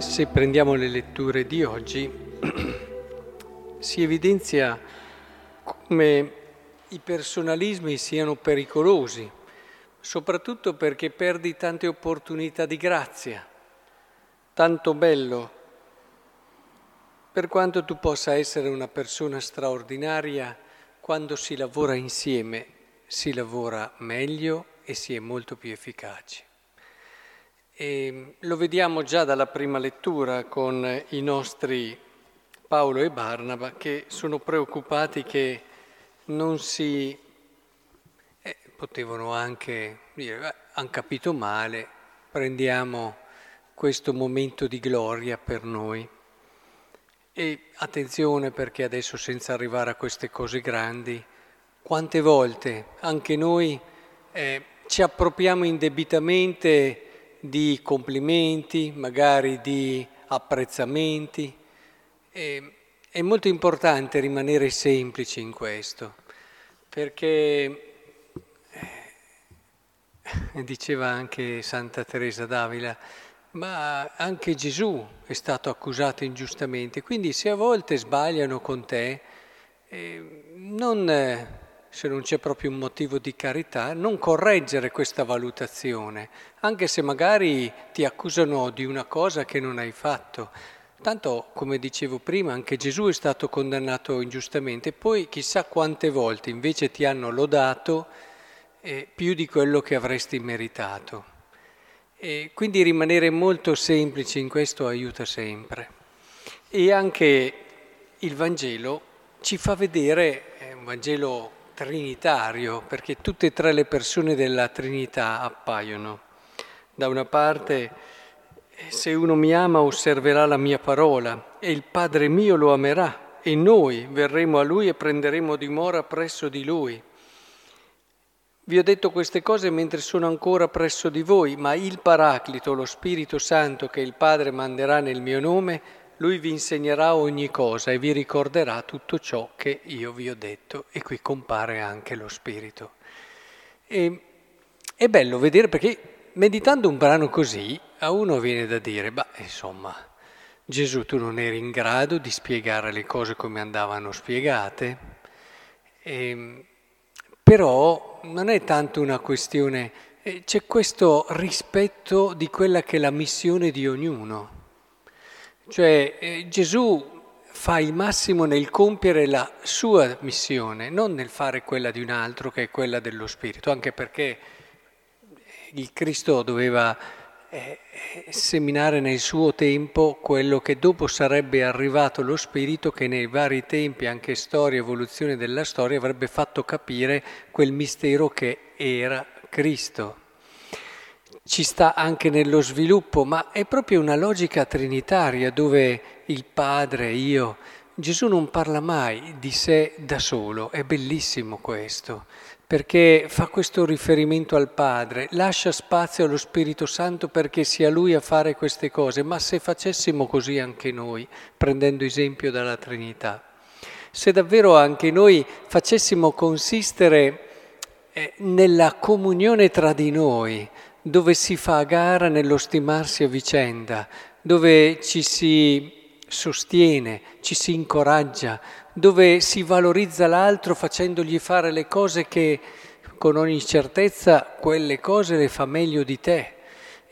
Se prendiamo le letture di oggi, si evidenzia come i personalismi siano pericolosi, soprattutto perché perdi tante opportunità di grazia, tanto bello. Per quanto tu possa essere una persona straordinaria, quando si lavora insieme si lavora meglio e si è molto più efficaci. E lo vediamo già dalla prima lettura con i nostri Paolo e Barnaba che sono preoccupati che non si... Eh, potevano anche dire, hanno capito male, prendiamo questo momento di gloria per noi. E attenzione perché adesso senza arrivare a queste cose grandi, quante volte anche noi eh, ci appropriamo indebitamente di complimenti, magari di apprezzamenti. E, è molto importante rimanere semplici in questo, perché eh, diceva anche Santa Teresa d'Avila, ma anche Gesù è stato accusato ingiustamente, quindi se a volte sbagliano con te, eh, non se non c'è proprio un motivo di carità, non correggere questa valutazione, anche se magari ti accusano di una cosa che non hai fatto. Tanto, come dicevo prima, anche Gesù è stato condannato ingiustamente, poi chissà quante volte invece ti hanno lodato eh, più di quello che avresti meritato. E quindi rimanere molto semplici in questo aiuta sempre. E anche il Vangelo ci fa vedere, è un Vangelo trinitario, perché tutte e tre le persone della Trinità appaiono. Da una parte, se uno mi ama osserverà la mia parola e il Padre mio lo amerà e noi verremo a Lui e prenderemo dimora presso di Lui. Vi ho detto queste cose mentre sono ancora presso di voi, ma il Paraclito, lo Spirito Santo che il Padre manderà nel mio nome, lui vi insegnerà ogni cosa e vi ricorderà tutto ciò che io vi ho detto. E qui compare anche lo Spirito. E, è bello vedere perché meditando un brano così a uno viene da dire, beh insomma, Gesù tu non eri in grado di spiegare le cose come andavano spiegate, e, però non è tanto una questione, eh, c'è questo rispetto di quella che è la missione di ognuno. Cioè eh, Gesù fa il massimo nel compiere la sua missione, non nel fare quella di un altro che è quella dello Spirito, anche perché il Cristo doveva eh, seminare nel suo tempo quello che dopo sarebbe arrivato lo Spirito che nei vari tempi, anche storia, evoluzione della storia, avrebbe fatto capire quel mistero che era Cristo ci sta anche nello sviluppo, ma è proprio una logica trinitaria dove il Padre, io, Gesù non parla mai di sé da solo, è bellissimo questo, perché fa questo riferimento al Padre, lascia spazio allo Spirito Santo perché sia Lui a fare queste cose, ma se facessimo così anche noi, prendendo esempio dalla Trinità, se davvero anche noi facessimo consistere eh, nella comunione tra di noi, dove si fa a gara nello stimarsi a vicenda, dove ci si sostiene, ci si incoraggia, dove si valorizza l'altro facendogli fare le cose che con ogni certezza quelle cose le fa meglio di te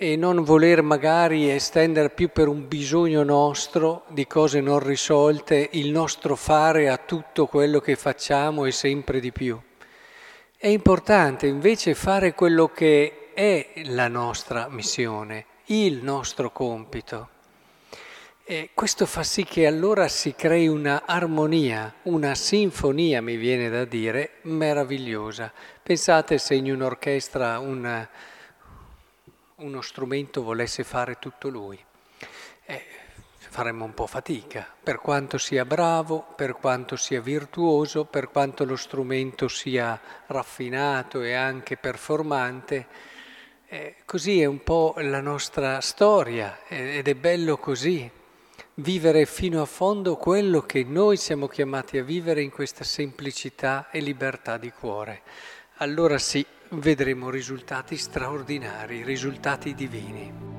e non voler magari estendere più per un bisogno nostro di cose non risolte il nostro fare a tutto quello che facciamo e sempre di più. È importante invece fare quello che è la nostra missione, il nostro compito. E questo fa sì che allora si crei una armonia, una sinfonia, mi viene da dire, meravigliosa. Pensate se in un'orchestra un, uno strumento volesse fare tutto lui. Eh, faremmo un po' fatica, per quanto sia bravo, per quanto sia virtuoso, per quanto lo strumento sia raffinato e anche performante eh, così è un po' la nostra storia ed è bello così, vivere fino a fondo quello che noi siamo chiamati a vivere in questa semplicità e libertà di cuore. Allora sì, vedremo risultati straordinari, risultati divini.